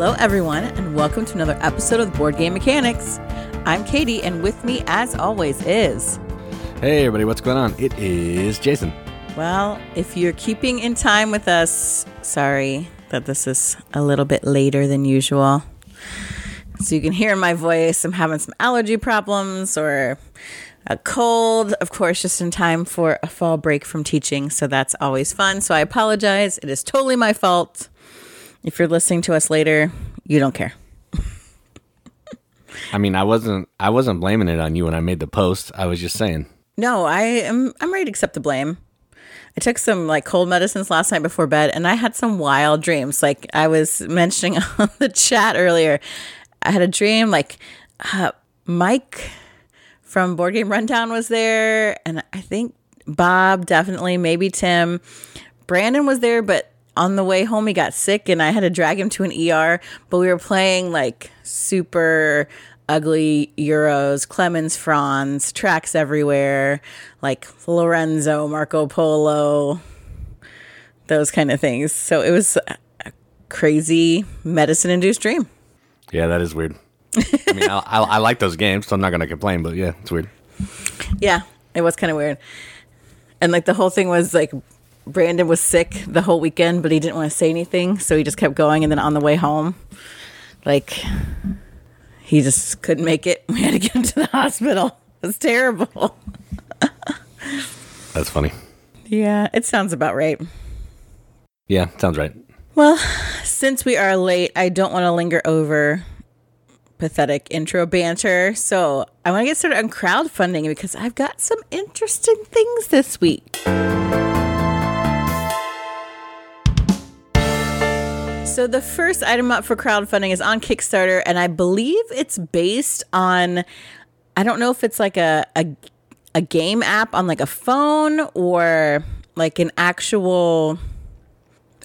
Hello, everyone, and welcome to another episode of Board Game Mechanics. I'm Katie, and with me, as always, is. Hey, everybody, what's going on? It is Jason. Well, if you're keeping in time with us, sorry that this is a little bit later than usual. So you can hear in my voice, I'm having some allergy problems or a cold, of course, just in time for a fall break from teaching. So that's always fun. So I apologize. It is totally my fault. If you're listening to us later, you don't care. I mean, I wasn't I wasn't blaming it on you when I made the post. I was just saying. No, I am I'm ready to accept the blame. I took some like cold medicines last night before bed and I had some wild dreams. Like I was mentioning on the chat earlier. I had a dream like uh, Mike from Board Game Rundown was there and I think Bob definitely, maybe Tim. Brandon was there, but on the way home he got sick and I had to drag him to an ER, but we were playing like super ugly Euros, Klemens Franz, tracks everywhere, like Lorenzo, Marco Polo, those kind of things. So it was a crazy medicine induced dream. Yeah, that is weird. I mean, I, I, I, like those games, so I'm not going to complain, but yeah, it's weird. Yeah, it was kind of weird. And like the whole thing was like Brandon was sick the whole weekend, but he didn't want to say anything, so he just kept going. And then on the way home, like he just couldn't make it. We had to get him to the hospital. It was terrible. That's funny. Yeah, it sounds about right. Yeah, sounds right. Well, since we are late, I don't want to linger over pathetic intro banter. So I want to get started on crowdfunding because I've got some interesting things this week. So the first item up for crowdfunding is on Kickstarter, and I believe it's based on. I don't know if it's like a a, a game app on like a phone or like an actual,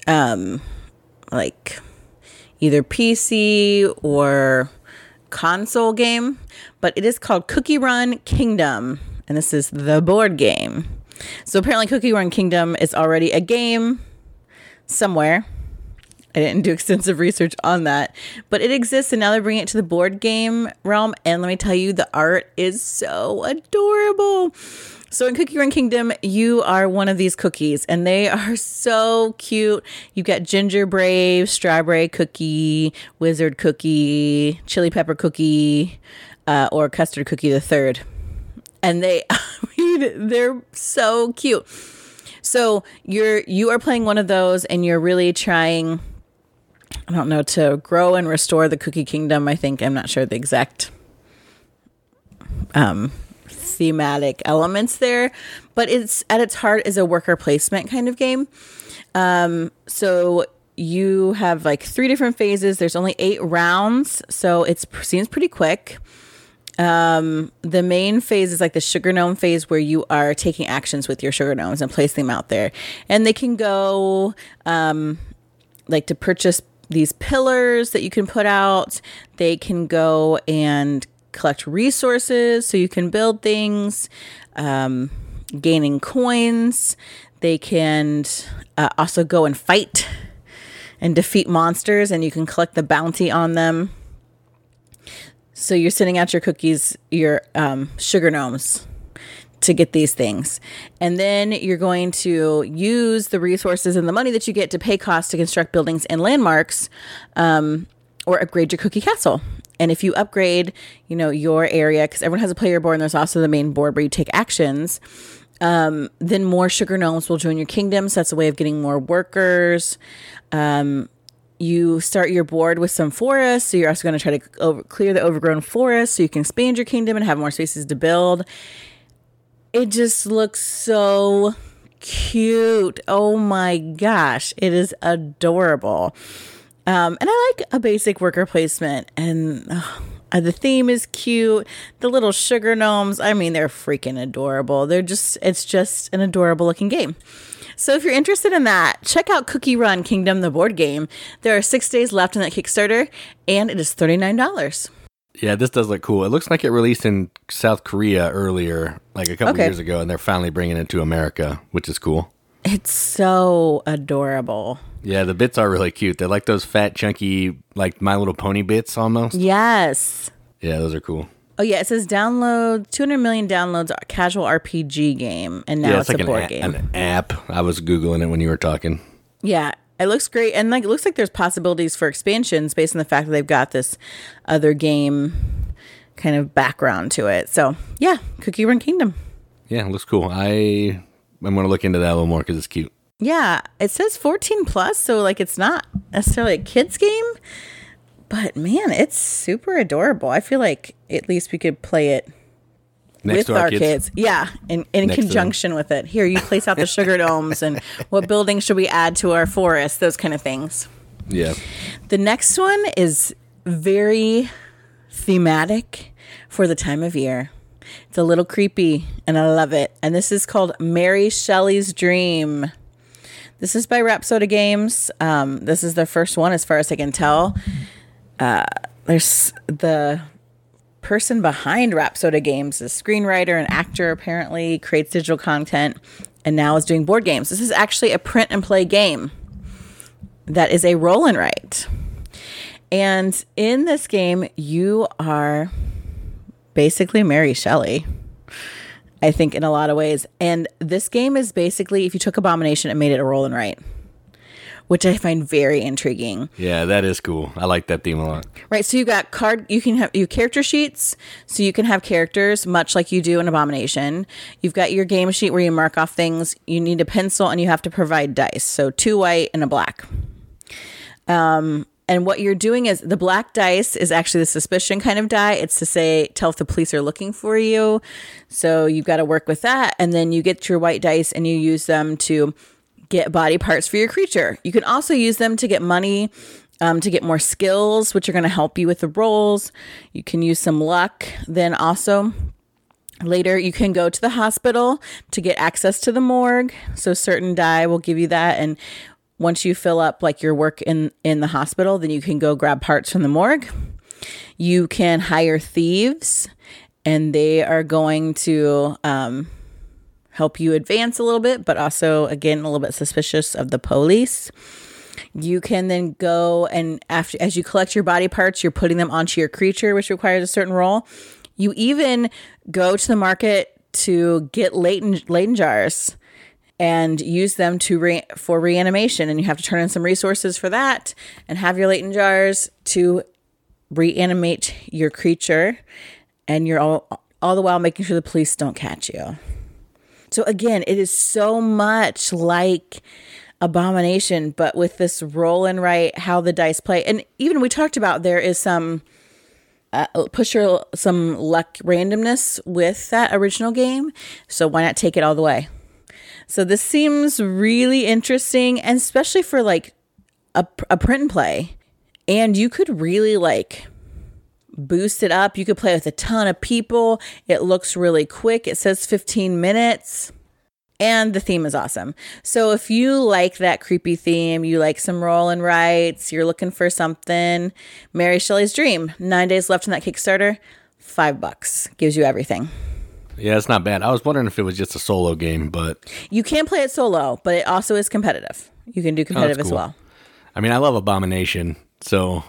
um, like either PC or console game, but it is called Cookie Run Kingdom, and this is the board game. So apparently, Cookie Run Kingdom is already a game somewhere. I didn't do extensive research on that, but it exists and now they're bringing it to the board game realm. And let me tell you, the art is so adorable. So in Cookie Run Kingdom, you are one of these cookies and they are so cute. You get ginger brave, strawberry cookie, wizard cookie, chili pepper cookie, uh, or custard cookie the third. And they, I mean, they're so cute. So you're you are playing one of those and you're really trying I don't know, to grow and restore the cookie kingdom. I think I'm not sure the exact um, thematic elements there, but it's at its heart is a worker placement kind of game. Um, so you have like three different phases. There's only eight rounds, so it seems pretty quick. Um, the main phase is like the sugar gnome phase where you are taking actions with your sugar gnomes and placing them out there, and they can go um, like to purchase these pillars that you can put out. They can go and collect resources so you can build things, um, gaining coins. They can uh, also go and fight and defeat monsters, and you can collect the bounty on them. So you're sending out your cookies, your um, sugar gnomes to get these things. And then you're going to use the resources and the money that you get to pay costs to construct buildings and landmarks um, or upgrade your cookie castle. And if you upgrade, you know, your area, because everyone has a player board and there's also the main board where you take actions, um, then more sugar gnomes will join your kingdom. So that's a way of getting more workers. Um, you start your board with some forests. So you're also going to try to over- clear the overgrown forest so you can expand your kingdom and have more spaces to build. It just looks so cute. Oh my gosh, it is adorable. Um, and I like a basic worker placement, and uh, the theme is cute. The little sugar gnomes, I mean, they're freaking adorable. They're just, it's just an adorable looking game. So if you're interested in that, check out Cookie Run Kingdom, the board game. There are six days left in that Kickstarter, and it is $39. Yeah, this does look cool. It looks like it released in South Korea earlier, like a couple okay. years ago, and they're finally bringing it to America, which is cool. It's so adorable. Yeah, the bits are really cute. They're like those fat, chunky, like My Little Pony bits almost. Yes. Yeah, those are cool. Oh yeah, it says download 200 million downloads casual RPG game, and now yeah, it's, it's, like a board a- game. an app. I was googling it when you were talking. Yeah, it looks great, and like it looks like there's possibilities for expansions based on the fact that they've got this other game kind of background to it. So yeah, Cookie Run Kingdom. Yeah, it looks cool. I I'm gonna look into that a little more because it's cute. Yeah, it says 14 plus, so like it's not necessarily a kids game, but man, it's super adorable. I feel like at least we could play it Next with our, our kids. kids. Yeah, in, in Next to them. conjunction with it. Here, you place out the sugar domes and what buildings should we add to our forest, those kind of things. Yeah. The next one is very thematic for the time of year. It's a little creepy and I love it. And this is called Mary Shelley's Dream. This is by Rhapsody Games. Um, this is their first one, as far as I can tell. Uh, there's the person behind Rhapsody Games, a screenwriter and actor, apparently creates digital content, and now is doing board games. This is actually a print and play game that is a roll and write. And in this game, you are basically Mary Shelley. I think in a lot of ways. And this game is basically if you took Abomination and made it a roll and write, which I find very intriguing. Yeah, that is cool. I like that theme a lot. Right, so you got card. You can have you character sheets, so you can have characters much like you do in Abomination. You've got your game sheet where you mark off things. You need a pencil, and you have to provide dice. So two white and a black. Um, and what you're doing is the black dice is actually the suspicion kind of die. It's to say tell if the police are looking for you. So you've got to work with that, and then you get your white dice and you use them to get body parts for your creature. You can also use them to get money, um, to get more skills, which are going to help you with the rolls. You can use some luck. Then also, later you can go to the hospital to get access to the morgue. So certain die will give you that, and once you fill up like your work in in the hospital, then you can go grab parts from the morgue. You can hire thieves, and they are going to um, help you advance a little bit, but also again a little bit suspicious of the police. You can then go and after as you collect your body parts, you're putting them onto your creature, which requires a certain roll. You even go to the market to get latent Leyden jars and use them to re- for reanimation, and you have to turn in some resources for that, and have your Leyden jars to reanimate your creature, and you're all all the while making sure the police don't catch you. So again, it is so much like Abomination, but with this roll and write, how the dice play, and even we talked about there is some uh, some luck randomness with that original game. So why not take it all the way? So this seems really interesting, and especially for like a, a print and play, and you could really like boost it up. You could play with a ton of people. It looks really quick. It says 15 minutes. And the theme is awesome. So if you like that creepy theme, you like some roll and writes, you're looking for something, Mary Shelley's Dream, nine days left on that Kickstarter, five bucks gives you everything. Yeah, it's not bad. I was wondering if it was just a solo game, but You can play it solo, but it also is competitive. You can do oh, competitive as cool. well. I mean, I love Abomination. So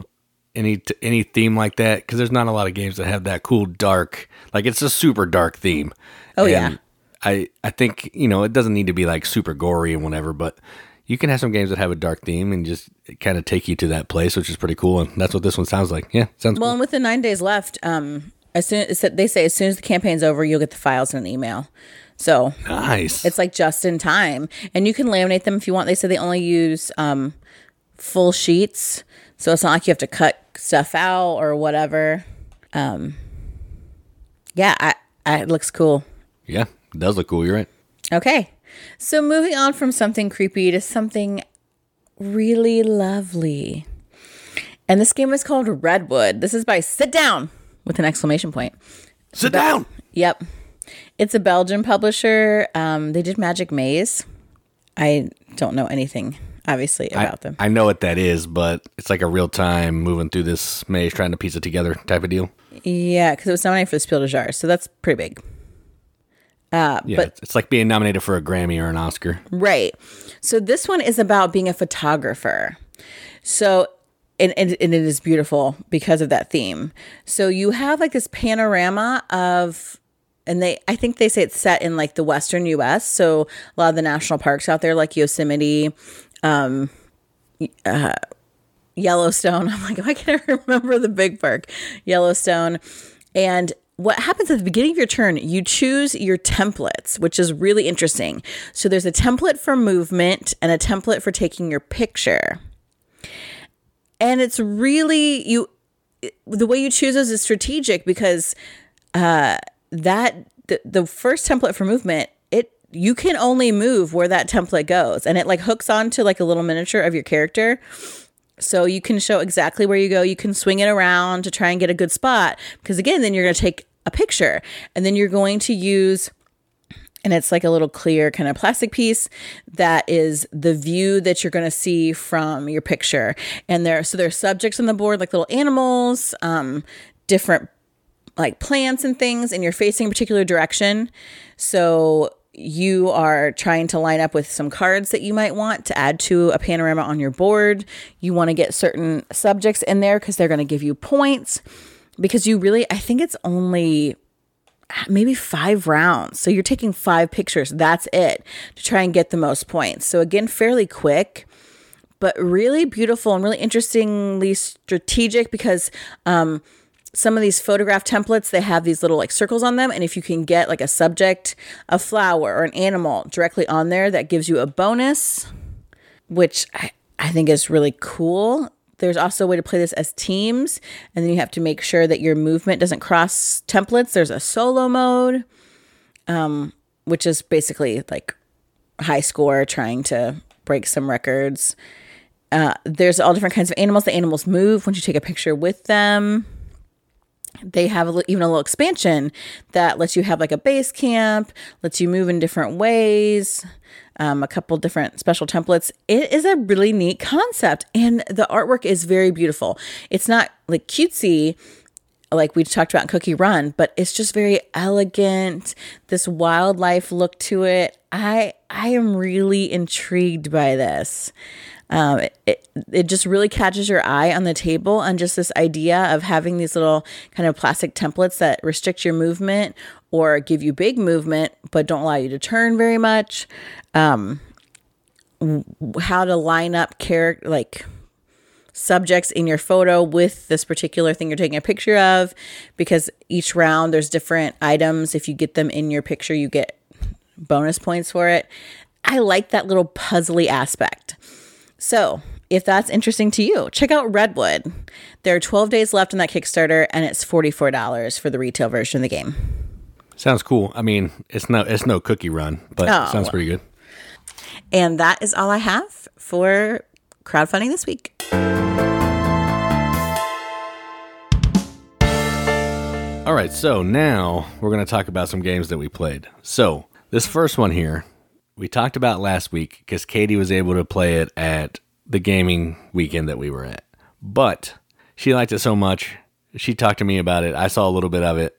any t- any theme like that, because there's not a lot of games that have that cool dark, like it's a super dark theme. Oh, And yeah. I I think you know it doesn't need to be like super gory and whatever, but you can have some games that have a dark theme and just kind of take you to that place, which is pretty cool. And that's what this one sounds like. Yeah, sounds Well, cool. and with the nine days left, um, as soon as they say as soon as the campaign's over, you'll get the files in an email. So Nice. it's like just in time, and you can laminate them if you want. They said they only use um, full sheets, so it's not like you have to cut stuff out or whatever. Um, yeah, I, I, it looks cool. yeah, it does look cool. You're right. Okay. So moving on from something creepy to something really lovely. And this game is called Redwood. This is by Sit Down with an exclamation point. Sit down. Yep. It's a Belgian publisher. Um, they did Magic Maze. I don't know anything, obviously, I, about them. I know what that is, but it's like a real time moving through this maze, trying to piece it together type of deal. Yeah, because it was nominated for the Spiel des Jahres, so that's pretty big. Uh, Yeah, but it's, it's like being nominated for a Grammy or an Oscar. Right. So this one is about being a photographer. So and, and, and it is beautiful because of that theme. So you have like this panorama of and they I think they say it's set in like the western US. So a lot of the national parks out there like Yosemite, um uh, Yellowstone. I'm like, why can't I remember the big park? Yellowstone. And what happens at the beginning of your turn, you choose your templates, which is really interesting. So there's a template for movement and a template for taking your picture. And it's really you the way you choose those is strategic because uh that the, the first template for movement, you can only move where that template goes and it like hooks onto like a little miniature of your character. So you can show exactly where you go. You can swing it around to try and get a good spot because again, then you're going to take a picture and then you're going to use and it's like a little clear kind of plastic piece that is the view that you're going to see from your picture and there so there's subjects on the board like little animals um, different like plants and things and you're facing a particular direction so you are trying to line up with some cards that you might want to add to a panorama on your board you want to get certain subjects in there because they're going to give you points because you really i think it's only maybe five rounds. So you're taking five pictures. That's it to try and get the most points. So again, fairly quick, but really beautiful and really interestingly strategic because um, some of these photograph templates they have these little like circles on them, and if you can get like a subject, a flower, or an animal directly on there, that gives you a bonus, which I, I think is really cool there's also a way to play this as teams, and then you have to make sure that your movement doesn't cross templates. There's a solo mode, um, which is basically like high score trying to break some records. Uh, there's all different kinds of animals. The animals move once you take a picture with them. They have a, even a little expansion that lets you have like a base camp, lets you move in different ways um, a couple different special templates. It is a really neat concept, and the artwork is very beautiful. It's not like cutesy like we talked about in Cookie Run, but it's just very elegant. This wildlife look to it. I I am really intrigued by this. Um, it, it, just really catches your eye on the table and just this idea of having these little kind of plastic templates that restrict your movement or give you big movement but don't allow you to turn very much. Um, how to line up character like subjects in your photo with this particular thing you're taking a picture of because each round there's different items. If you get them in your picture you get bonus points for it. I like that little puzzly aspect so if that's interesting to you check out redwood there are 12 days left on that kickstarter and it's $44 for the retail version of the game Sounds cool. I mean, it's no it's no cookie run, but Oh, sounds pretty good. and that is all i have for crowdfunding this week All right, so now we're going to talk about some games that we played. So, this first one here, we talked about last week because Katie was able to play it at the gaming weekend that we were at. But she liked it so much, she talked to me about it. I saw a little bit of it,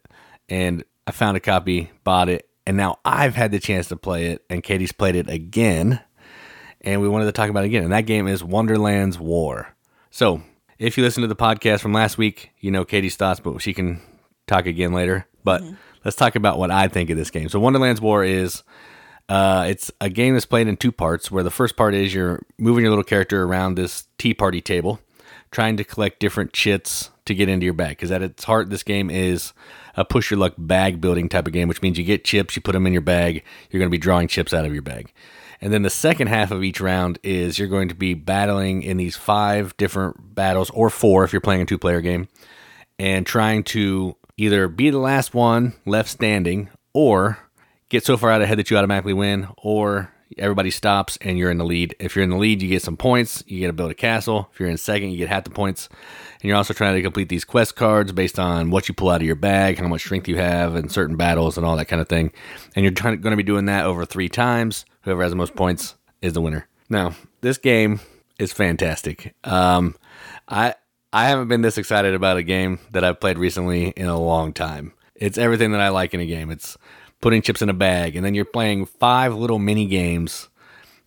and I found a copy, bought it, and now I've had the chance to play it, and Katie's played it again, and we wanted to talk about it again. And that game is Wonderland's War. So, if you listen to the podcast from last week, you know Katie's thoughts, but she can talk again later. But mm-hmm. let's talk about what I think of this game. So, Wonderland's War is uh, it's a game that's played in two parts. Where the first part is you're moving your little character around this tea party table, trying to collect different chits to get into your bag. Because at its heart, this game is a push your luck bag building type of game, which means you get chips, you put them in your bag. You're going to be drawing chips out of your bag. And then the second half of each round is you're going to be battling in these five different battles, or four if you're playing a two player game, and trying to either be the last one left standing or get so far out ahead that you automatically win, or everybody stops and you're in the lead. If you're in the lead, you get some points. You get to build a castle. If you're in second, you get half the points. And you're also trying to complete these quest cards based on what you pull out of your bag, how much strength you have in certain battles, and all that kind of thing. And you're trying, going to be doing that over three times. Whoever has the most points is the winner. Now, this game is fantastic. Um, I I haven't been this excited about a game that I've played recently in a long time. It's everything that I like in a game. It's putting chips in a bag, and then you're playing five little mini games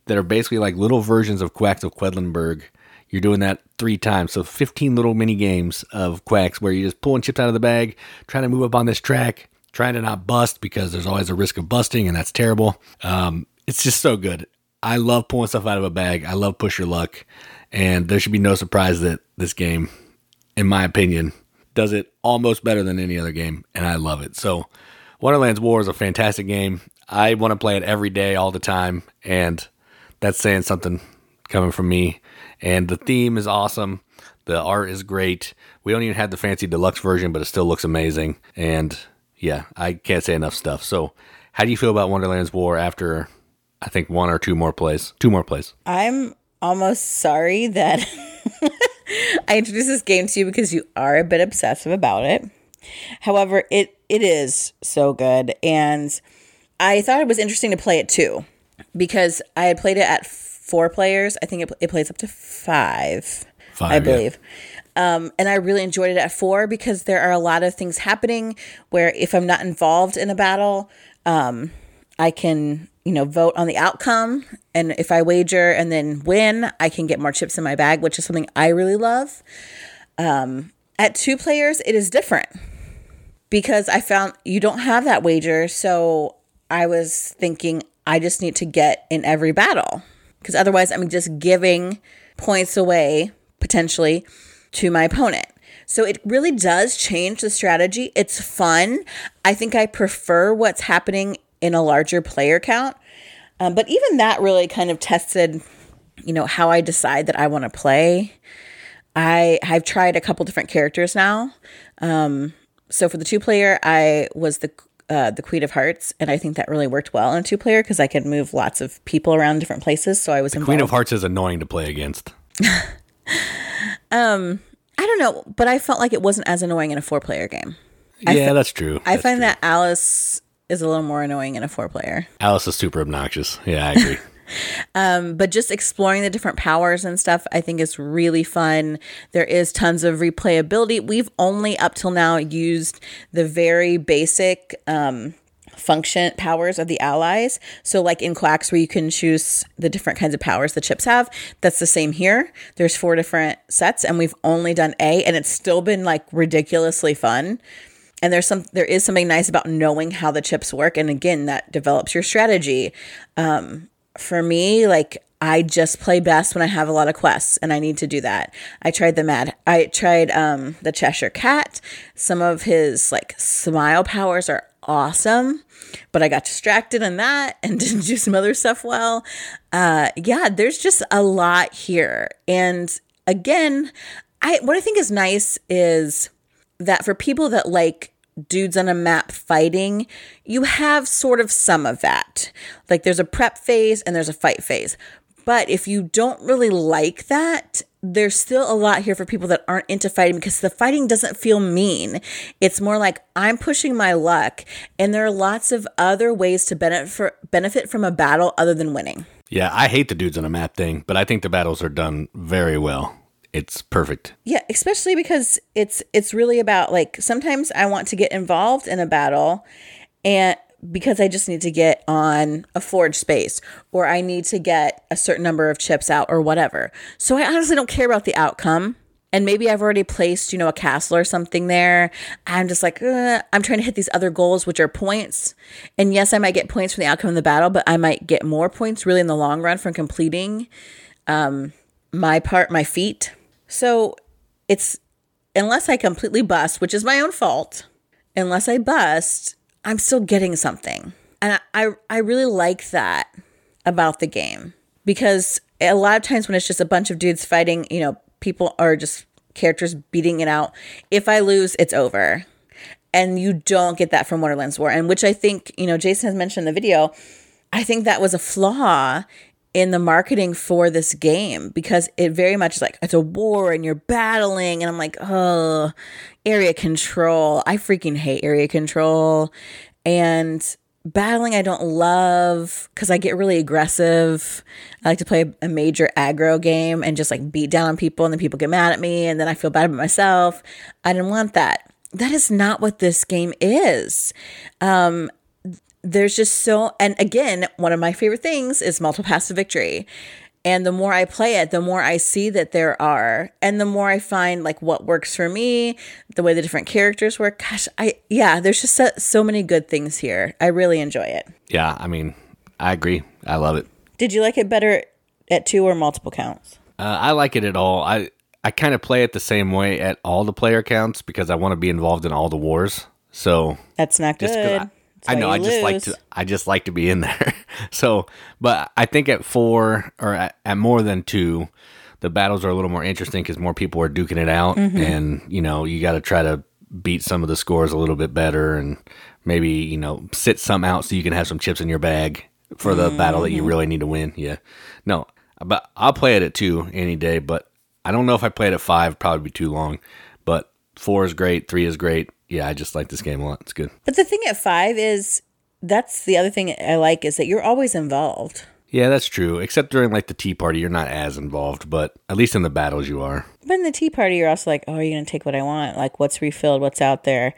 that are basically like little versions of Quacks of Quedlinburg. You're doing that three times. So 15 little mini games of Quacks where you're just pulling chips out of the bag, trying to move up on this track, trying to not bust because there's always a risk of busting, and that's terrible. Um, it's just so good. I love pulling stuff out of a bag. I love push your luck. And there should be no surprise that this game, in my opinion, does it almost better than any other game. And I love it. So, Wonderland's War is a fantastic game. I want to play it every day, all the time. And that's saying something coming from me. And the theme is awesome. The art is great. We don't even have the fancy deluxe version, but it still looks amazing. And yeah, I can't say enough stuff. So, how do you feel about Wonderland's War after I think one or two more plays? Two more plays. I'm almost sorry that I introduced this game to you because you are a bit obsessive about it. However, it it is so good and I thought it was interesting to play it too because I had played it at four players. I think it, it plays up to five, Five, I yeah. believe. Um, and I really enjoyed it at four because there are a lot of things happening where if I'm not involved in a battle, um, I can, you know, vote on the outcome. And if I wager and then win, I can get more chips in my bag, which is something I really love. Um, at two players, it is different because I found you don't have that wager. So I was thinking I just need to get in every battle because otherwise I'm just giving points away potentially to my opponent. So it really does change the strategy. It's fun. I think I prefer what's happening in a larger player count. Um, but even that really kind of tested, you know, how I decide that I want to play. I I've tried a couple different characters now. Um, so for the two player, I was the uh, the Queen of Hearts, and I think that really worked well in two player because I could move lots of people around different places. So I was. Queen of Hearts is annoying to play against. um, I don't know, but I felt like it wasn't as annoying in a four player game. I yeah, fi- that's true. I That's find true. that Alice is a little more annoying in a four player. Alice is super obnoxious. Yeah, I agree. but just exploring the different powers and stuff i think is really fun. There is tons of replayability. We've only up till now used the very basic um, function powers of the allies. So like in quacks where you can choose the different kinds of powers the chips have that's the same here. There's four different sets and we've only done a and it's still been like ridiculously fun. And there's some there is something nice about knowing how the chips work and again that develops your strategy. Um, for me like i just play best when i have a lot of quests and i need to do that. I tried the mad i tried um, the cheshire cat. Some of his like smile powers are awesome but i got distracted in that and didn't do some other stuff well. Uh, yeah there's just a lot here. And again i what i think is nice is that for people that like dudes on a map fighting, you have sort of some of that. Like there's a prep phase and there's a fight phase. But if you don't really like that, there's still a lot here for people that aren't into fighting because the fighting doesn't feel mean. It's more like I'm pushing my luck, and there are lots of other ways to benefit benefit from a battle other than winning. yeah, I hate the dudes on a map thing, but I think the battles are done very well. It's perfect. Yeah, especially because it's it's really about like sometimes I want to get involved in a battle and because I just need to get on a forge space or I need to get a certain number of chips out or whatever. So I honestly don't care about the outcome. And maybe I've already placed, you know, a castle or something there. I'm just like, uh, I'm trying to hit these other goals, which are points. And yes, I might get points from the outcome of the battle, but I might get more points really in the long run from completing um, my part, my feat. So it's unless I completely bust, which is my own fault, unless I bust, I'm still getting something. And I, I, really like that about the game because a lot of times when it's just a bunch of dudes fighting, you know, people are just characters beating it out. If I lose, it's over. And you don't get that from Wonderland's War. And which I think, you know, Jason has mentioned in the video, I think that was a flaw in the marketing for this game because it very much like it's a war and you're battling and I'm like, "Oh, area control. I freaking hate area control." And battling I don't love cuz I get really aggressive. I like to play a major aggro game and just like beat down on people and then people get mad at me and then I feel bad about myself. I didn't want that. That is not what this game is. Um there's just so and again one of my favorite things is multiple paths to victory and the more i play it the more i see that there are and the more i find like what works for me the way the different characters work gosh i yeah there's just so, so many good things here i really enjoy it Yeah, I mean, I agree. I love it. did you like it better at two or multiple counts Uh, I like it at all. I I kind of play it the same way at all the player counts because I want to be involved in all the wars. So that's not good I, That's I why know I just like to I just like to be in there. so, but I think at four or at, at more than two, the battles are a little more interesting because more people are duking it out, Mm-hmm. and you know you got to try to beat some of the scores a little bit better, and maybe you know sit some out so you can have some chips in your bag for the battle that you Mm-hmm. really need to win. Yeah, no, but I'll play it at two any day, but I don't know if I play it at five, probably be too long. But four is great, three is great. Yeah, I just like this game a lot. It's good. But the thing at five is that's the other thing I like is that you're always involved. Yeah, that's true. Except during like the tea party, you're not as involved, but at least in the battles you are. But in the tea party, you're also like, oh, are you going to take what I want? Like, what's refilled? What's out there?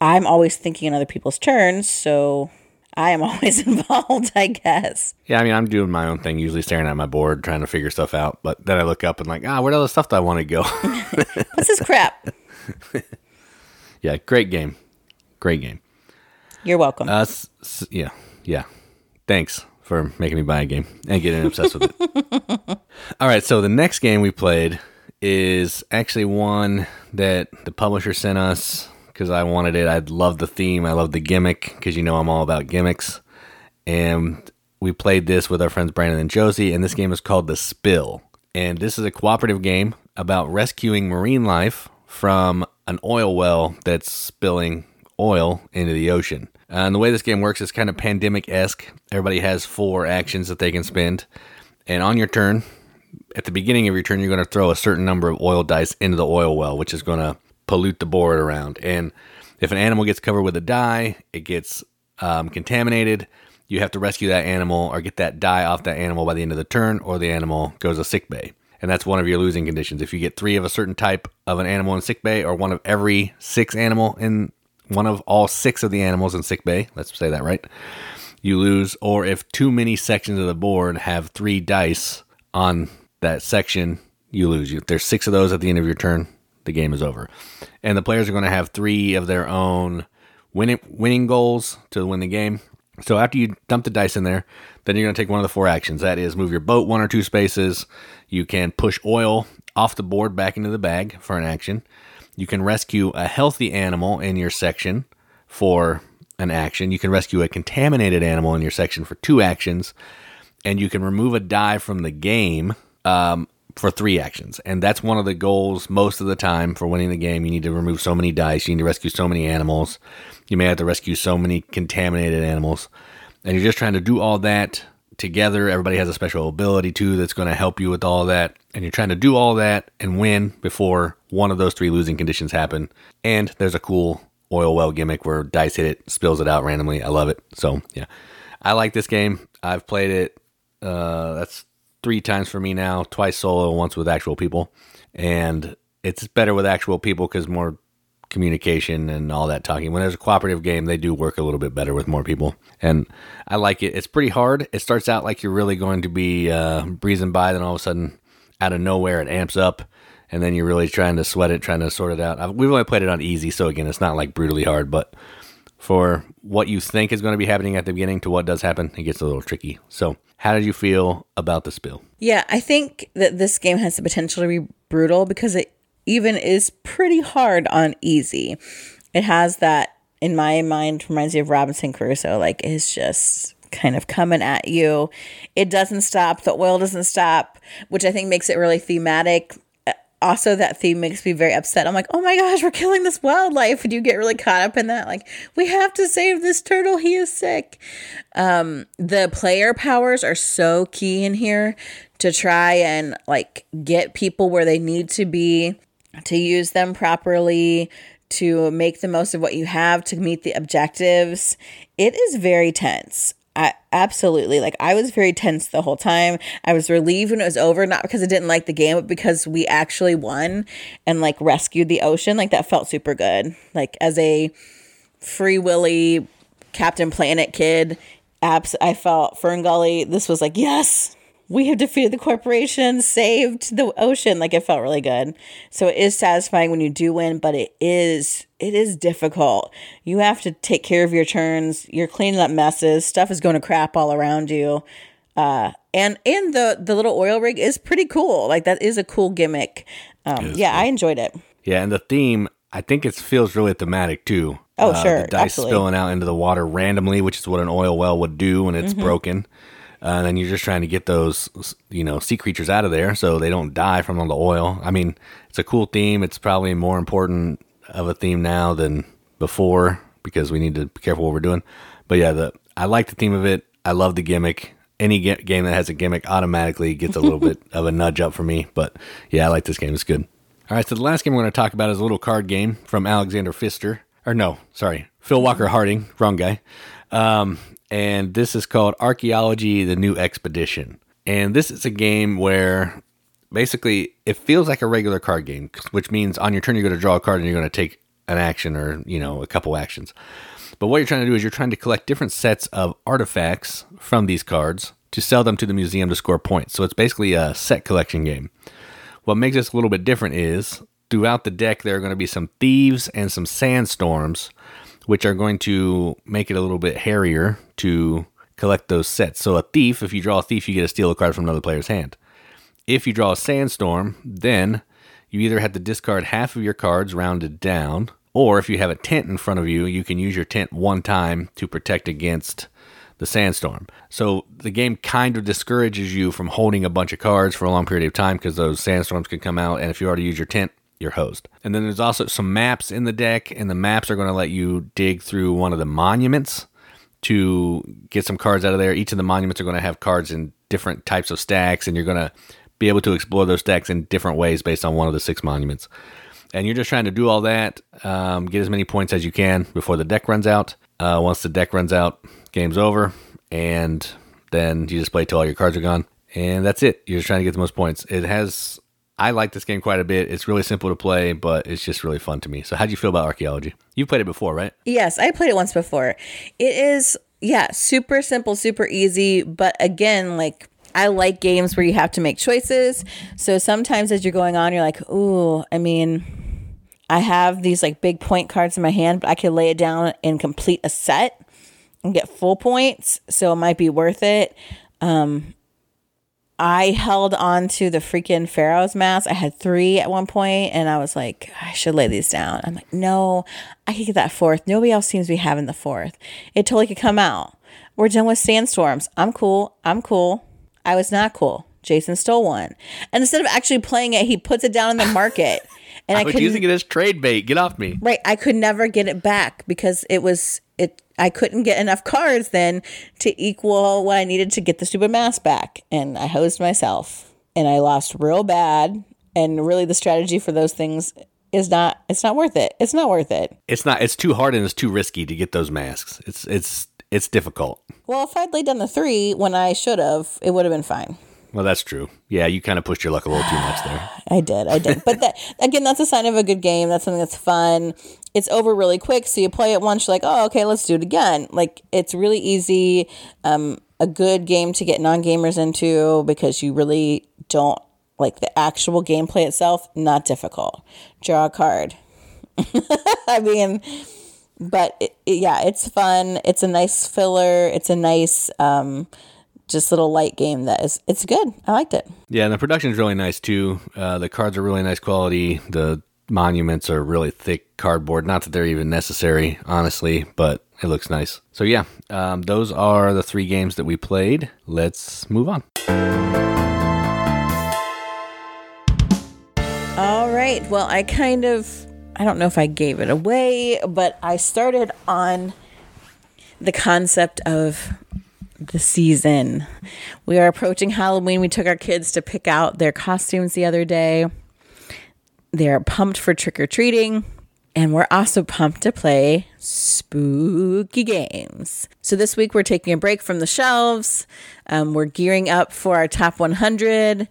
I'm always thinking in other people's turns. So I am always involved, I guess. Yeah, I mean, I'm doing my own thing, usually staring at my board, trying to figure stuff out. But then I look up and like, ah, where all the stuff that I want to go? What's this crap? yeah, great game, great game. You're welcome. Uh, s- s- yeah, yeah. Thanks for making me buy a game and getting obsessed with it. All right, so the next game we played is actually one that the publisher sent us because I wanted it. I love the theme. I love the gimmick because you know I'm all about gimmicks. And we played this with our friends Brandon and Josie, and this game is called The Spill. And this is a cooperative game about rescuing marine life from an oil well that's spilling oil into the ocean. And the way this game works is kind of pandemic esque. Everybody has four actions that they can spend. And on your turn, at the beginning of your turn, you're going to throw a certain number of oil dice into the oil well, which is going to pollute the board around. And if an animal gets covered with a dye, it gets um, contaminated. You have to rescue that animal or get that dye off that animal by the end of the turn, or the animal goes to sick bay. And that's one of your losing conditions. If you get three of a certain type of an animal in sick bay, or one of every six animal in one of all six of the animals in sick bay, let's say that right, you lose. Or if too many sections of the board have three dice on that section, you lose. If there's six of those at the end of your turn, the game is over. And the players are going to have three of their own winning winning goals to win the game. So after you dump the dice in there, then you're going to take one of the four actions. That is, move your boat one or two spaces. You can push oil off the board back into the bag for an action. You can rescue a healthy animal in your section for an action. You can rescue a contaminated animal in your section for two actions. And you can remove a die from the game um, for three actions. And that's one of the goals most of the time for winning the game. You need to remove so many dice. You need to rescue so many animals. You may have to rescue so many contaminated animals. And you're just trying to do all that together. Everybody has a special ability too that's going to help you with all that. And you're trying to do all that and win before one of those three losing conditions happen. And there's a cool oil well gimmick where dice hit it, spills it out randomly. I love it. So, yeah. I like this game. I've played it. Uh, that's three times for me now, twice solo, once with actual people. And it's better with actual people because more communication and all that talking. When there's a cooperative game, they do work a little bit better with more people. And I like it. It's pretty hard. It starts out like you're really going to be uh, breezing by, then all of a sudden, out of nowhere, it amps up. And then you're really trying to sweat it, trying to sort it out. I've, we've only played it on easy, so again, it's not like brutally hard, but for what you think is going to be happening at the beginning to what does happen, it gets a little tricky. So, how did you feel about the spill? Yeah, I think that this game has the potential to be brutal because it even is pretty hard on easy. It has that, in my mind, reminds me of Robinson Crusoe. Like, it's just kind of coming at you. It doesn't stop. The oil doesn't stop, which I think makes it really thematic. Also, that theme makes me very upset. I'm like, oh my gosh, we're killing this wildlife. And you get really caught up in that. Like, we have to save this turtle. He is sick Um, the player powers are so key in here to try and like get people where they need to be to use them properly to make the most of what you have to meet the objectives it is very tense I, absolutely like i was very tense the whole time i was relieved when it was over not because i didn't like the game but because we actually won and like rescued the ocean like that felt super good like as a free willy Captain Planet kid. Apps, I felt Fern Gully. This was like, yes, we have defeated the corporation, saved the ocean. Like it felt really good. So it is satisfying when you do win, but it is it is difficult. You have to take care of your turns. You're cleaning up messes. Stuff is going to crap all around you. Uh, and and the the little oil rig is pretty cool. Like that is a cool gimmick. Um, yeah, cool. I enjoyed it. Yeah, and the theme I think it feels really thematic too. Oh, uh, sure. The dice absolutely. spilling out into the water randomly, which is what an oil well would do when it's mm-hmm. broken. Uh, and then you're just trying to get those, you know, sea creatures out of there so they don't die from all the oil. I mean, it's a cool theme. It's probably more important of a theme now than before because we need to be careful what we're doing. But yeah, the I like the theme of it. I love the gimmick. Any ge- game that has a gimmick automatically gets a little bit of a nudge up for me. But yeah, I like this game. It's good. All right, so the last game we're going to talk about is a little card game from Alexander Pfister. Or no, sorry, Phil Walker Harding, wrong guy. Um, and this is called Archaeology The New Expedition. And this is a game where basically it feels like a regular card game, which means on your turn you're going to draw a card and you're going to take an action or, you know, a couple actions. But what you're trying to do is you're trying to collect different sets of artifacts from these cards to sell them to the museum to score points. So it's basically a set collection game. What makes this a little bit different is throughout the deck, there are going to be some thieves and some sandstorms, which are going to make it a little bit hairier to collect those sets. So, a thief, if you draw a thief, you get to steal a card from another player's hand. If you draw a sandstorm, then you either have to discard half of your cards rounded down, or if you have a tent in front of you, you can use your tent one time to protect against the sandstorm. So the game kind of discourages you from holding a bunch of cards for a long period of time because those sandstorms can come out, and if you already use your tent, you're hosed. And then there's also some maps in the deck, and the maps are going to let you dig through one of the monuments to get some cards out of there. Each of the monuments are going to have cards in different types of stacks, and you're going to be able to explore those stacks in different ways based on one of the six monuments. And you're just trying to do all that, um, get as many points as you can before the deck runs out. Uh, once the deck runs out, game's over, and then you just play till all your cards are gone, and that's it. You're just trying to get the most points. It has. I like this game quite a bit. It's really simple to play, but it's just really fun to me. So, how do you feel about archaeology? You've played it before, right? Yes, I played it once before. It is, yeah, super simple, super easy. But again, like I like games where you have to make choices. So sometimes as you're going on, you're like, ooh, I mean, I have these like big point cards in my hand, but I could lay it down and complete a set and get full points, so it might be worth it. Um, I held on to the freaking Pharaoh's mask. I had three at one point, and I was like, I should lay these down. I'm like, no, I could get that fourth. Nobody else seems to be having the fourth. It totally could come out. We're done with sandstorms. I'm cool. I'm cool. I was not cool. Jason stole one. And instead of actually playing it, he puts it down in the market. And I, I was using it as trade bait. Get off me. Right. I could never get it back because it was I couldn't get enough cards then to equal what I needed to get the stupid mask back. And I hosed myself and I lost real bad. And really the strategy for those things is not it's not worth it. It's not worth it. It's not it's too hard and it's too risky to get those masks. It's it's it's difficult. Well, if I'd laid down the three when I should have, it would have been fine. Well, that's true. Yeah, you kind of pushed your luck a little too much there. I did. I did. But that again, that's a sign of a good game. That's something that's fun. It's over really quick, so you play it once, you're like, oh, okay, let's do it again. Like it's really easy. Um, a good game to get non gamers into because you really don't like the actual gameplay itself. Not difficult. Draw a card. I mean, but it, it, yeah, it's fun. It's a nice filler. It's a nice. Um, just little light game that is it's good. I liked it. Yeah, and the production is really nice too. Uh, the cards are really nice quality. The monuments are really thick cardboard. Not that they're even necessary, honestly, but it looks nice. So yeah, um, those are the three games that we played. Let's move on. All right. Well, I kind of I don't know if I gave it away, but I started on the concept of the season. We are approaching Halloween. We took our kids to pick out their costumes the other day. They're pumped for trick or treating. And we're also pumped to play spooky games. So this week we're taking a break from the shelves. Um, we're gearing up for our top 100.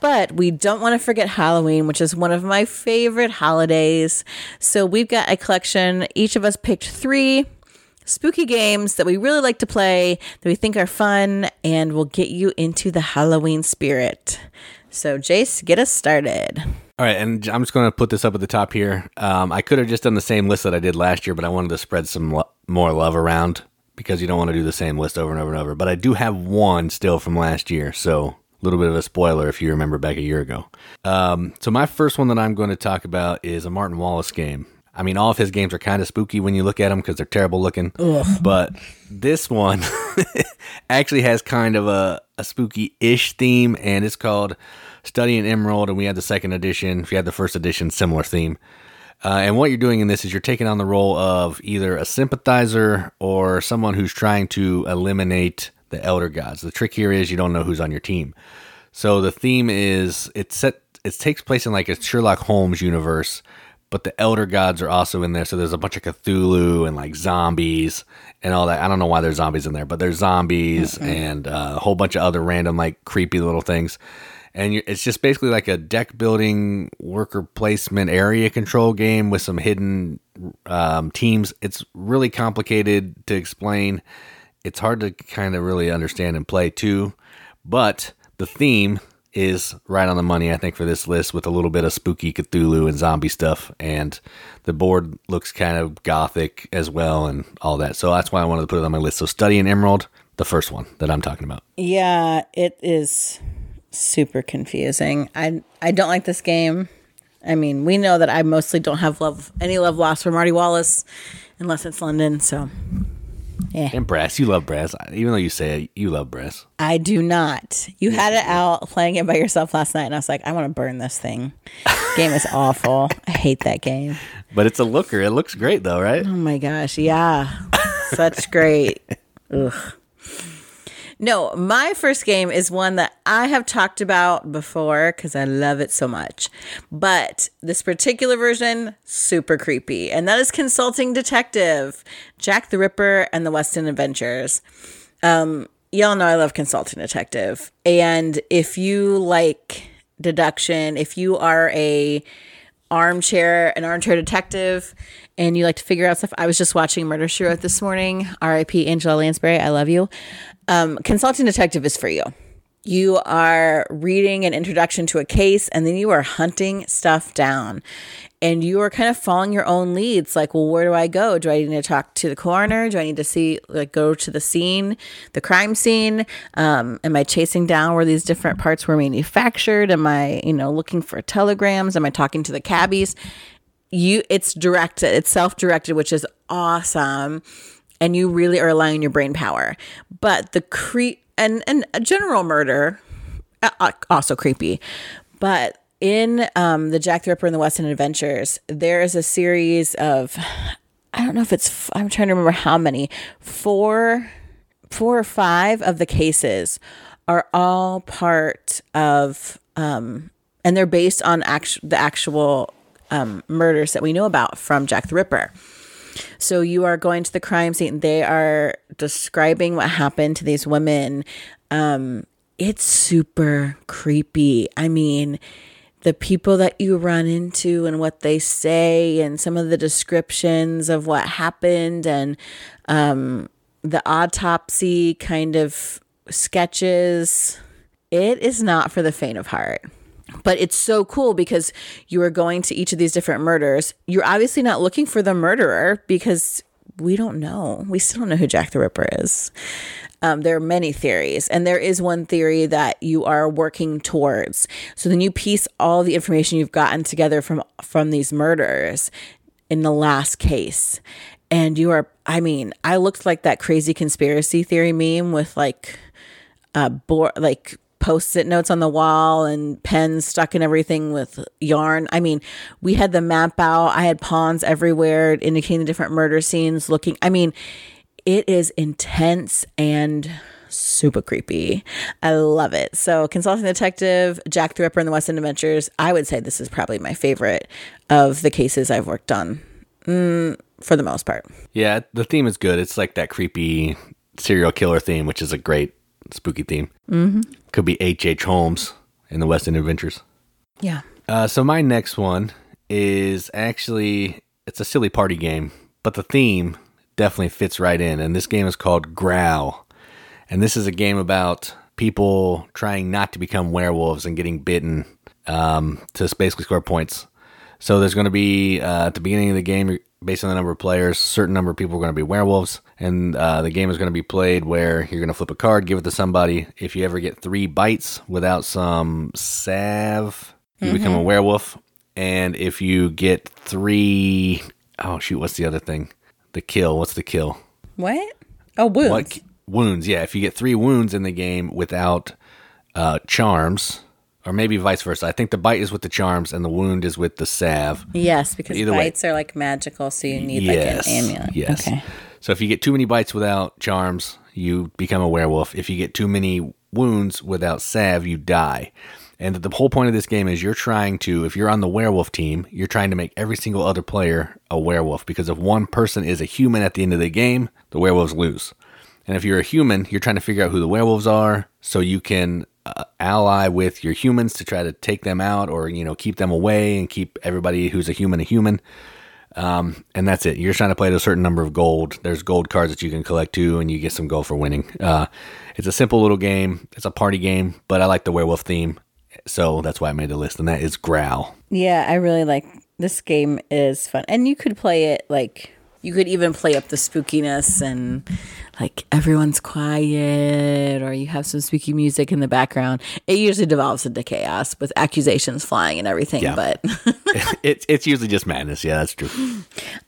But we don't want to forget Halloween, which is one of my favorite holidays. So we've got a collection. Each of us picked three spooky games that we really like to play, that we think are fun, and will get you into the Halloween spirit. So, Jace, get us started. All right, and I'm just going to put this up at the top here. Um, I could have just done the same list that I did last year, but I wanted to spread some lo- more love around because you don't want to do the same list over and over and over. But I do have one still from last year, so a little bit of a spoiler if you remember back a year ago. Um, so my first one that I'm going to talk about is a Martin Wallace game. I mean, all of his games are kind of spooky when you look at them because they're terrible looking. But this one actually has kind of a, a spooky ish theme, and it's called Study in Emerald. And we had the second edition. If you had the first edition, similar theme. Uh, and what you're doing in this is you're taking on the role of either a sympathizer or someone who's trying to eliminate the elder gods. The trick here is you don't know who's on your team. So the theme is it's set. It takes place in like a Sherlock Holmes universe, but the elder gods are also in there. So there's a bunch of Cthulhu and like zombies and all that. I don't know why there's zombies in there, but there's zombies and uh, a whole bunch of other random like creepy little things. And it's just basically like a deck building, worker placement, area control game with some hidden um, teams. It's really complicated to explain. It's hard to kind of really understand and play too. But the theme is right on the money, I think, for this list with a little bit of spooky Cthulhu and zombie stuff. And the board looks kind of gothic as well and all that. So that's why I wanted to put it on my list. So Study in Emerald, the first one that I'm talking about. Yeah, it is super confusing. I I don't like this game. I mean, we know that I mostly don't have love any love lost for Marty Wallace unless it's London, so yeah. And Brass, you love Brass. Even though you say it, you love Brass. I do not. You had it out playing it by yourself last night and I was like, I want to burn this thing. game is awful. I hate that game. But it's a looker. It looks great though, right? Oh my gosh, yeah. Such great. Ugh. No, my first game is one that I have talked about before because I love it so much. But this particular version, super creepy. And that is Consulting Detective, Jack the Ripper and the West End Adventures. Um, y'all know I love Consulting Detective. And if you like deduction, if you are a armchair, an armchair detective, and you like to figure out stuff. I was just watching Murder She Wrote this morning. R.I.P. Angela Lansbury. I love you. Um, Consulting Detective is for you. You are reading an introduction to a case, and then you are hunting stuff down. And you are kind of following your own leads. Like, well, where do I go? Do I need to talk to the coroner? Do I need to see, like, go to the scene, the crime scene? Um, am I chasing down where these different parts were manufactured? Am I, you know, looking for telegrams? Am I talking to the cabbies? You, it's directed, it's self directed, which is awesome. And you really are relying your brain power. But the cre and and a general murder, uh, also creepy. But in um, the Jack the Ripper and the West End Adventures, there is a series of I don't know if it's I'm trying to remember how many four four or five of the cases are all part of um, and they're based on actu- the actual um, murders that we know about from Jack the Ripper. So you are going to the crime scene. They are describing what happened to these women. Um, it's super creepy. I mean, the people that you run into and what they say, and some of the descriptions of what happened, and um, the autopsy kind of sketches. It is not for the faint of heart. But it's so cool because you are going to each of these different murders. You're obviously not looking for the murderer because we don't know. We still don't know who Jack the Ripper is. Um, there are many theories, and there is one theory that you are working towards. So then you piece all the information you've gotten together from from these murders in the last case, and you are. I mean, I looked like that crazy conspiracy theory meme with like, uh, bo- like post-it notes on the wall and pens stuck in everything with yarn. I mean, we had the map out. I had pawns everywhere indicating the different murder scenes looking. I mean, it is intense and super creepy. I love it. So, Consulting Detective, Jack the Ripper and the West End Adventures. I would say this is probably my favorite of the cases I've worked on mm, for the most part. Yeah, the theme is good. It's like that creepy serial killer theme, which is a great spooky theme. Mm-hmm. Could be H. H. Holmes in the West End Adventures. Yeah. Uh, so my next one is actually it's a silly party game, but the theme definitely fits right in. And this game is called Growl. And this is a game about people trying not to become werewolves and getting bitten um, to basically score points. So there's going to be uh, at the beginning of the game, based on the number of players, a certain number of people are going to be werewolves, and uh, the game is going to be played where you're going to flip a card, give it to somebody. If you ever get three bites without some salve, you mm-hmm. become a werewolf. And if you get three, oh shoot, what's the other thing? The kill. What's the kill? What? Oh, wounds. What, wounds. Yeah, if you get three wounds in the game without uh, charms, or maybe vice versa. I think the bite is with the charms and the wound is with the salve. Yes, because Either bites way. are like magical, so you need yes, like an amulet. Yes. Okay. So if you get too many bites without charms, you become a werewolf. If you get too many wounds without salve, you die. And the whole point of this game is you're trying to, if you're on the werewolf team, you're trying to make every single other player a werewolf because if one person is a human at the end of the game, the werewolves lose. And if you're a human, you're trying to figure out who the werewolves are so you can uh, ally with your humans to try to take them out or you know keep them away and keep everybody who's a human a human um, and that's it. You're trying to play at a certain number of gold. There's gold cards that you can collect too and you get some gold for winning. Uh, it's a simple little game. It's a party game but i like the werewolf theme so that's why i made the list and that is growl. Yeah i really like this game is fun. And you could play it like you could even play up the spookiness and like everyone's quiet or you have some spooky music in the background. It usually devolves into chaos with accusations flying and everything. Yeah. But it's it's usually just madness. Yeah, that's true.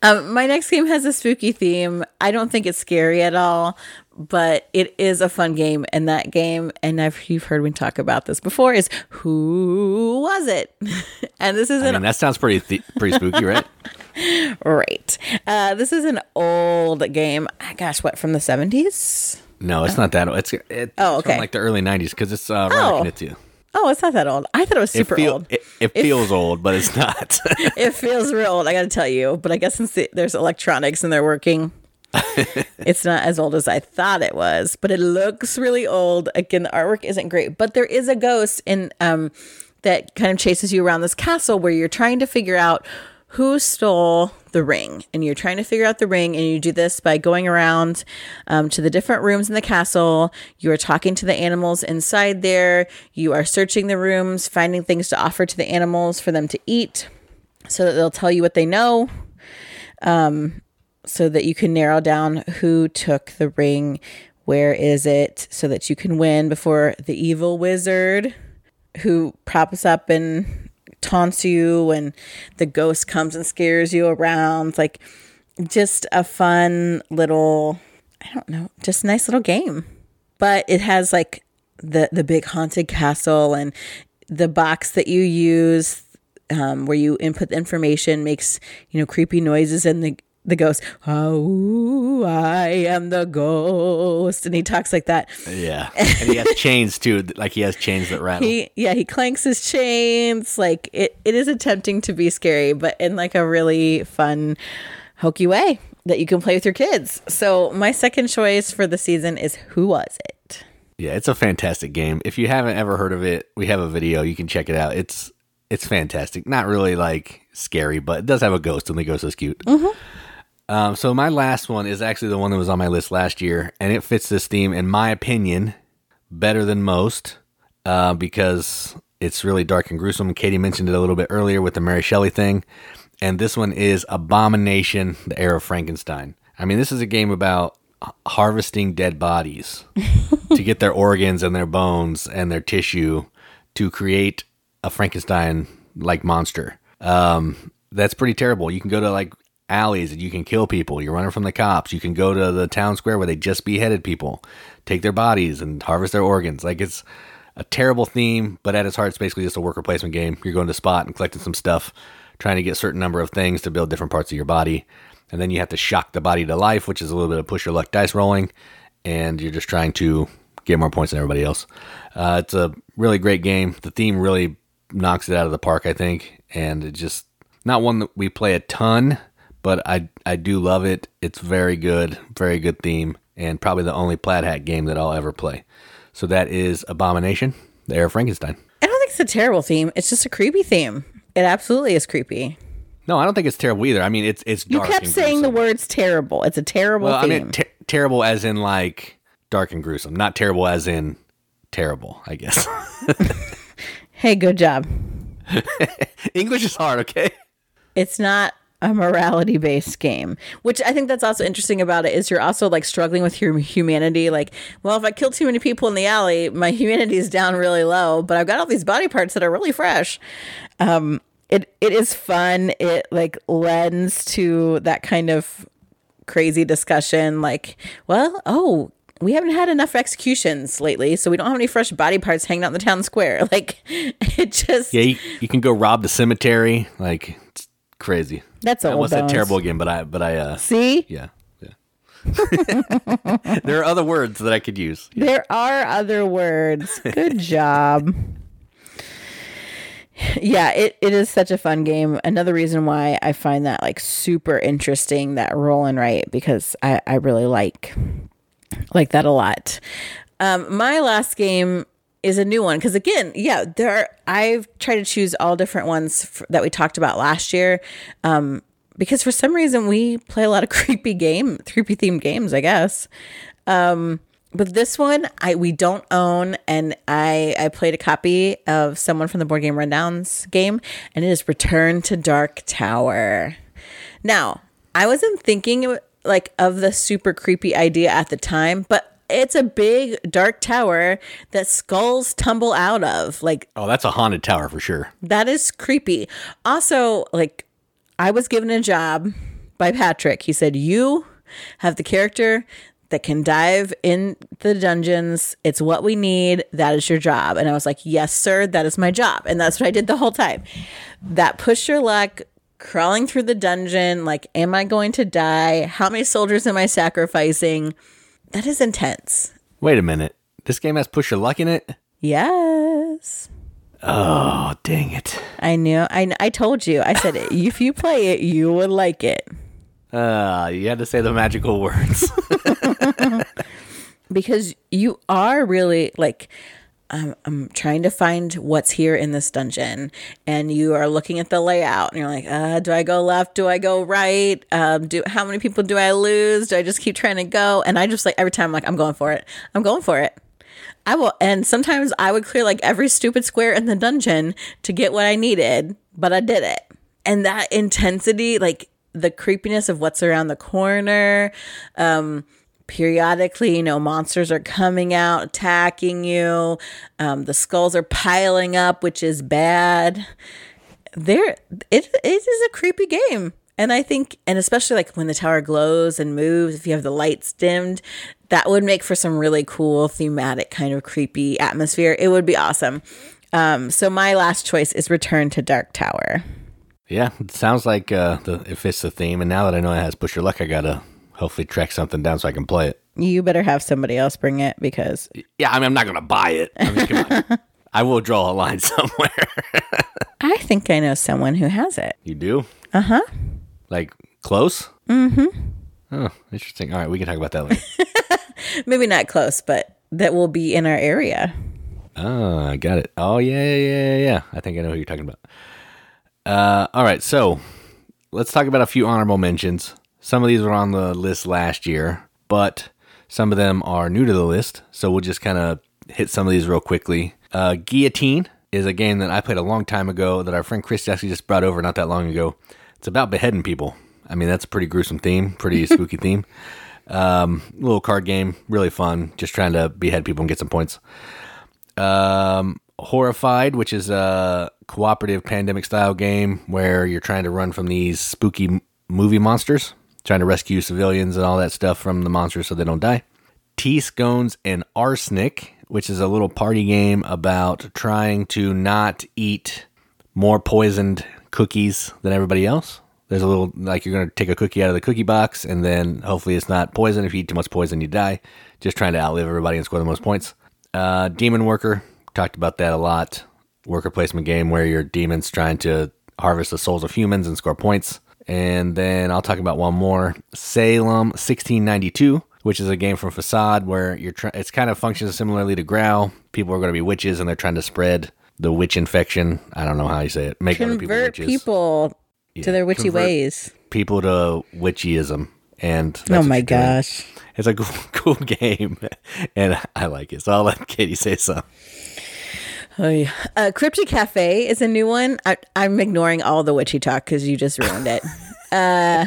Um, my next game has a spooky theme. I don't think it's scary at all, but it is a fun game. And that game, and I've you've heard me talk about this before, is who was it? and this is I mean, that sounds pretty th- pretty spooky, right? right. Uh, this is an old game. Gosh, what from the seventies? No, it's not that old. It's, it's oh, okay. like the early nineties because it's uh, oh. Knit Oh, it's not that old. I thought it was super it feel, old. It, it feels old, but it's not. it feels real old. I got to tell you. But I guess since there's electronics and they're working, it's not as old as I thought it was. But it looks really old. Again, the artwork isn't great, but there is a ghost in um that kind of chases you around this castle where you're trying to figure out who stole the ring and you're trying to figure out the ring and you do this by going around um, to the different rooms in the castle you are talking to the animals inside there you are searching the rooms finding things to offer to the animals for them to eat so that they'll tell you what they know um, so that you can narrow down who took the ring where is it so that you can win before the evil wizard who props up and taunts you and the ghost comes and scares you around. Like just a fun little, I don't know, just a nice little game. But it has like the the big haunted castle and the box that you use um, where you input the information makes you know creepy noises and the the ghost, oh, I am the ghost. And he talks like that. Yeah. And he has chains too. Like he has chains that rattle. He, yeah, he clanks his chains. Like it, it is attempting to be scary, but in like a really fun, hokey way that you can play with your kids. So my second choice for the season is Who Was It? Yeah, it's a fantastic game. If you haven't ever heard of it, we have a video. You can check it out. It's it's fantastic. Not really like scary, but it does have a ghost, and the ghost is cute. Mm-hmm. Um, so my last one is actually the one that was on my list last year, and it fits this theme, in my opinion, better than most uh, because it's really dark and gruesome. Katie mentioned it a little bit earlier with the Mary Shelley thing, and this one is Abomination: The Heir of Frankenstein. I mean, this is a game about harvesting dead bodies to get their organs and their bones and their tissue to create a Frankenstein like monster. Um, that's pretty terrible. You can go to like alleys and you can kill people. You're running from the cops. You can go to the town square where they just beheaded people, take their bodies and harvest their organs. Like it's a terrible theme, but at its heart, it's basically just a worker placement game. You're going to spot and collecting some stuff, trying to get a certain number of things to build different parts of your body. And then you have to shock the body to life, which is a little bit of push your luck dice rolling. And you're just trying to get more points than everybody else. Uh, it's a really great game. The theme really knocks it out of the park, I think. And it just, not one that we play a ton but I I do love it. It's very good, very good theme, and probably the only Plaid Hat game that I'll ever play. So that is Abomination, the Heir of Frankenstein. I don't think it's a terrible theme. It's just a creepy theme. It absolutely is creepy. No, I don't think it's terrible either. I mean, it's it's You kept saying the gruesome. words terrible. It's a terrible Well, I mean, ter- terrible as in like dark and gruesome, not terrible as in terrible. I guess hey, good job. English is hard. Okay. It's not a morality based game, which I think that's also interesting about it is you're also like struggling with your humanity. Like, well, if I kill too many people in the alley, my humanity is down really low, but I've got all these body parts that are really fresh. Um, it it is fun. It like lends to that kind of crazy discussion. Like, well, oh. We haven't had enough executions lately, so we don't have any fresh body parts hanging out in the town square. Like, it just Yeah, you, you can go rob the cemetery. Like crazy. that's I almost said bones. terrible again, but I but I uh See, yeah yeah. there are other words that I could use. There are other words. Good job. Yeah, it, it is such a fun game. Another reason why I find that like super interesting, that roll and write, because I, I really like like that a lot. Um, my last game is a new one because again, yeah, there are. I've tried to choose all different ones that we talked about last year, um, because for some reason we play a lot of creepy game, creepy themed games. I guess. Um, but this one I we don't own, and I I played a copy of someone from the board game rundowns game, and it is Return to Dark Tower. Now, I wasn't thinking like of the super creepy idea at the time, but it's a big dark tower that skulls tumble out of. Like Oh, that's a haunted tower for sure. that is creepy. Also, like I was given a job by Patrick. He said, "You have the character that can dive in the dungeons. It's what we need. That is your job." And I was like, "Yes, sir. That is my job." And that's what I did the whole time. That push your luck crawling through the dungeon like am I going to die? How many soldiers am I sacrificing? That is intense. Wait a minute. This game has push your luck in it. Yes. Oh, dang it. I knew. I I told you. I said if you play it, you would like it Uh, you had to say the magical words. because you are really like um, I'm trying to find what's here in this dungeon, and you are looking at the layout, and you're like, uh, do I go left? Do I go right? Um, do how many people do I lose? Do I just keep trying to go? And I just like every time, I'm like, I'm going for it. I'm going for it. I will, and sometimes I would clear like every stupid square in the dungeon to get what I needed, but I did it. And that intensity, like the creepiness of what's around the corner, um, periodically, you know, monsters are coming out, attacking you. Um, the skulls are piling up, which is bad. There, it, it is a creepy game. And I think, and especially like when the tower glows and moves, if you have the lights dimmed, that would make for some really cool thematic kind of creepy atmosphere. It would be awesome. Um, so my last choice is Return to Dark Tower. yeah, it sounds like uh, the it fits the theme. And now that I know it has push your luck, I gotta hopefully track something down so I can play it. You better have somebody else bring it because Yeah, I mean, I'm not gonna buy it. I mean, come on. I will draw a line somewhere. I think I know someone who has it. you do? Uh huh. Like close? Mm-hmm. Oh, interesting. All right, we can talk about that later. Maybe not close, but that will be in our area. Oh, I got it. Oh, yeah, yeah, yeah, yeah. I think I know who you're talking about. Uh, all right, so let's talk about a few honorable mentions. Some of these were on the list last year, but some of them are new to the list. So we'll just kind of hit some of these real quickly. Uh, Guillotine is a game that I played a long time ago that our friend Chris actually just brought over not that long ago. It's about beheading people. I mean, that's a pretty gruesome theme, pretty spooky theme. Um, little card game, really fun. Just trying to behead people and get some points. Um, Horrified, which is a cooperative pandemic style game where you're trying to run from these spooky m- movie monsters, trying to rescue civilians and all that stuff from the monsters so they don't die. Tea Scones and Arsenic, which is a little party game about trying to not eat more poisoned cookies than everybody else. There's a little like you're going to take a cookie out of the cookie box, and then hopefully it's not poison. If you eat too much poison, you die. Just trying to outlive everybody and score the most points. Uh, Demon Worker, talked about that a lot. Worker placement game where your demons trying to harvest the souls of humans and score points. And then I'll talk about one more Salem 1692, which is a game from Facade where you're trying. It's kind of functions similarly to Growl. People are going to be witches and they're trying to spread the witch infection. I don't know how you say it. Make other people Convert witches. people to their witchy convert ways. people to witchyism, and that's Oh my you're doing. gosh. it's a cool, cool game, and I like it. So I'll let Katie say some. Oh. Uh, Cryptic Cafe is a new one. I, I'm ignoring all the witchy talk because you just ruined it. uh,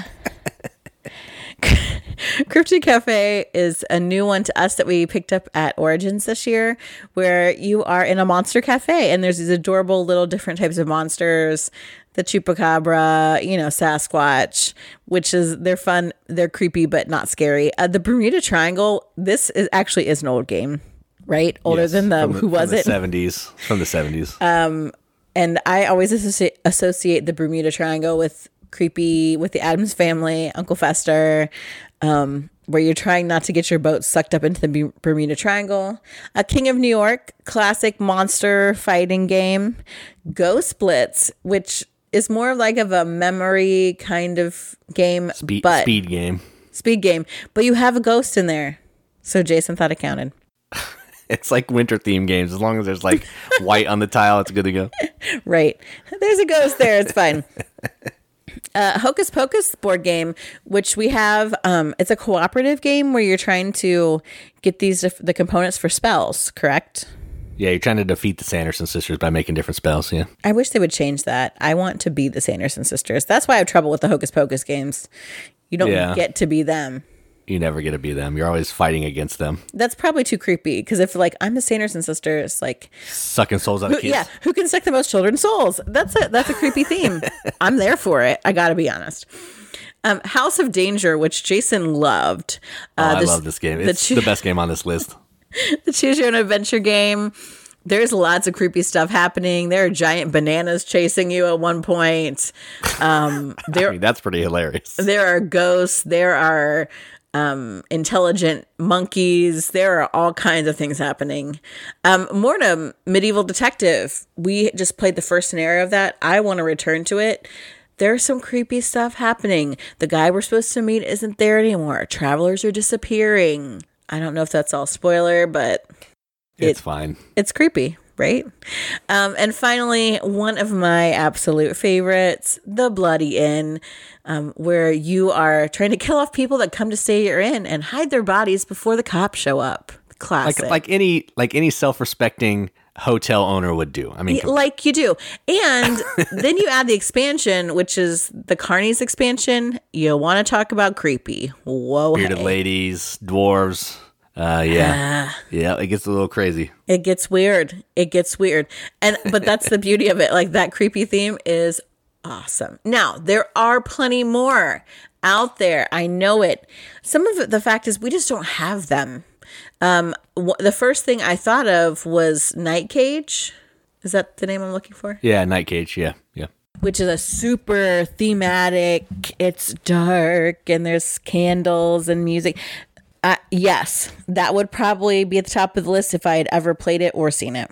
Cryptic Cafe is a new one to us that we picked up at Origins this year, where you are in a monster cafe and there's these adorable little different types of monsters. The chupacabra, you know, Sasquatch, which is they're fun, they're creepy but not scary. Uh, the Bermuda Triangle, this is actually is an old game, right? Older Yes, than the who was from it? Seventies, from the seventies. Um, and I always associate, associate the Bermuda Triangle with creepy, with the Addams family, Uncle Fester, um, where you're trying not to get your boat sucked up into the Bermuda Triangle. A King of New York, classic monster fighting game. Ghost Blitz, which is more of like of a memory kind of game, Speed, but speed game. speed game. But you have a ghost in there, so Jason thought it counted. It's like winter theme games. As long as there's like white on the tile, it's good to go. Right. There's a ghost there. It's fine. Uh, Hocus Pocus board game, which we have, um, it's a cooperative game where you're trying to get these the components for spells. Correct? Yeah, you're trying to defeat the Sanderson sisters by making different spells. Yeah. I wish they would change that. I want to be the Sanderson sisters. That's why I have trouble with the Hocus Pocus games. You don't Yeah. get to be them. You never get to be them. You're always fighting against them, That's probably too creepy because if like I'm the Sanderson sisters, like sucking souls out of kids. yeah, who can suck the most children's souls? That's a that's a creepy theme. I'm there for it. I got to be honest. Um, House of Danger, which Jason loved. Oh, I this- love this game. the It's choo- the best game on this list. the choose your own adventure game. There's lots of creepy stuff happening. There are giant bananas chasing you at one point. Um, I there mean, that's pretty hilarious. there are ghosts. There are um, intelligent monkeys. There are all kinds of things happening. Um, Mortem, Medieval Detective. We just played the first scenario of that. I want to return to it. There's some creepy stuff happening. The guy we're supposed to meet isn't there anymore. Travelers are disappearing. I don't know if that's all spoiler, but It's fine. it's creepy, right? Um, and finally, one of my absolute favorites, The Bloody Inn, um, where you are trying to kill off people that come to stay at your inn and hide their bodies before the cops show up. Classic. Like like any like any self respecting hotel owner would do. I mean, like you do. And then you add the expansion, which is the Carnies expansion. You want to talk about creepy. Whoa. bearded hey. ladies, dwarves. Uh, yeah, Ah. yeah. It gets a little crazy. It gets weird. It gets weird. And but that's the beauty of it. Like that creepy theme is awesome. Now, there are plenty more out there. I know it. Some of it, the fact is we just don't have them. Um wh- the first thing I thought of was Night Cage. Is that the name I'm looking for? Yeah, Night Cage. Yeah, yeah. Which is a super thematic. It's dark and there's candles and music. Uh, yes, that would probably be at the top of the list if I had ever played it or seen it.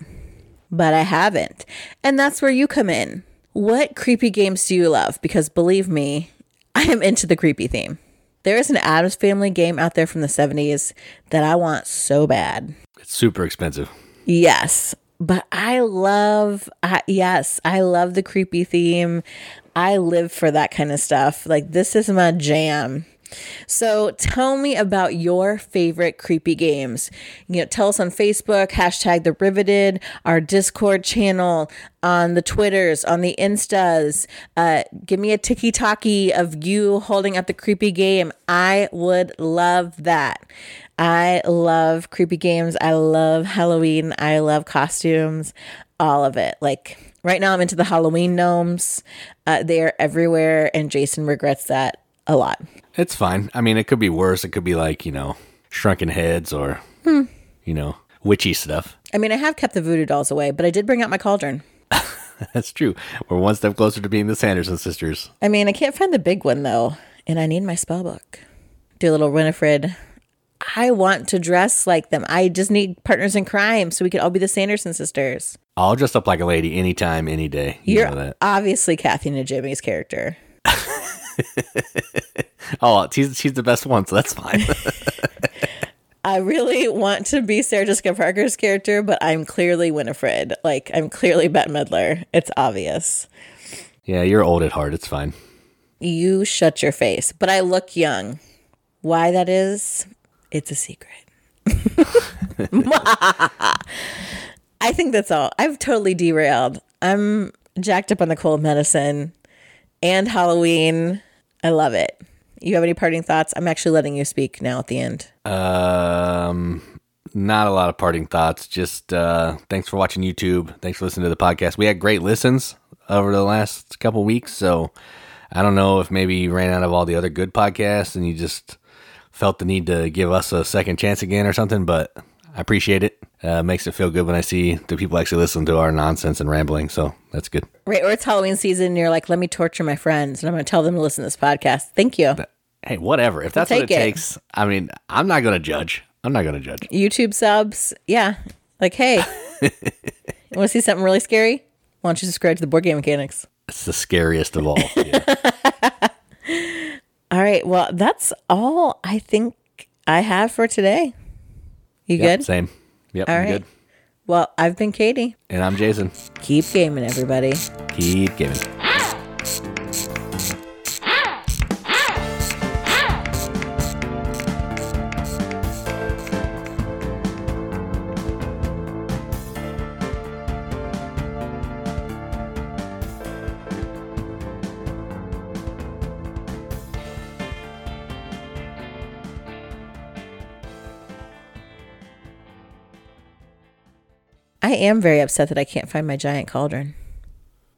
But I haven't. And that's where you come in. What creepy games do you love? Because believe me, I am into the creepy theme. There is an Addams Family game out there from the 70s that I want so bad. It's super expensive. Yes, but I love I, yes, I love the creepy theme. I live for that kind of stuff. Like this is my jam. So tell me about your favorite creepy games. You know, tell us on Facebook, hashtag the riveted, our Discord channel, on the Twitters, on the Instas. Uh, give me a tiki talkie of you holding up the creepy game. I would love that. I love creepy games. I love Halloween. I love costumes, all of it. Like right now, I'm into the Halloween gnomes. Uh, they are everywhere, and Jason regrets that a lot. It's fine. I mean, it could be worse. It could be like you know, shrunken heads or Hmm. you know, witchy stuff. I mean, I have kept the voodoo dolls away, but I did bring out my cauldron. That's true. We're one step closer to being the Sanderson sisters. I mean, I can't find the big one though, and I need my spell book. Do a little Winifred. I want to dress like them. I just need partners in crime so we could all be the Sanderson sisters. I'll dress up like a lady anytime, any day. You that. obviously Kathy Najimy's character. Oh, she's she's the best one, so that's fine. I really want to be Sarah Jessica Parker's character, but I'm clearly Winifred. Like I'm clearly Bette Midler. It's obvious. yeah, you're old at heart. It's fine. You shut your face. But I look young. Why that is, it's a secret. I think that's all. I've totally derailed. I'm jacked up on the cold medicine and Halloween. I love it. You have any parting thoughts? I'm actually letting you speak now at the end. Um, not a lot of parting thoughts. Just uh, thanks for watching YouTube. Thanks for listening to the podcast. We had great listens over the last couple weeks, so I don't know if maybe you ran out of all the other good podcasts and you just felt the need to give us a second chance again or something. But I appreciate it. Uh, makes it feel good when I see the people actually listen to our nonsense and rambling. So that's good. Right, or it's Halloween season, and you're like, "Let me torture my friends," and I'm going to tell them to listen to this podcast. Thank you. Hey, whatever. If that's what it, it. takes, I mean, I'm not going to judge. I'm not going to judge. YouTube subs, yeah. Like, hey, you want to see something really scary? Why don't you subscribe to the board game mechanics? It's the scariest of all. Yeah. All right, well, that's all I think I have for today. You Yep, good? Same. Yep. All I'm right. good. Well, I've been Katie. And I'm Jason. Keep gaming, everybody. Keep giving. I am very upset that I can't find my giant cauldron.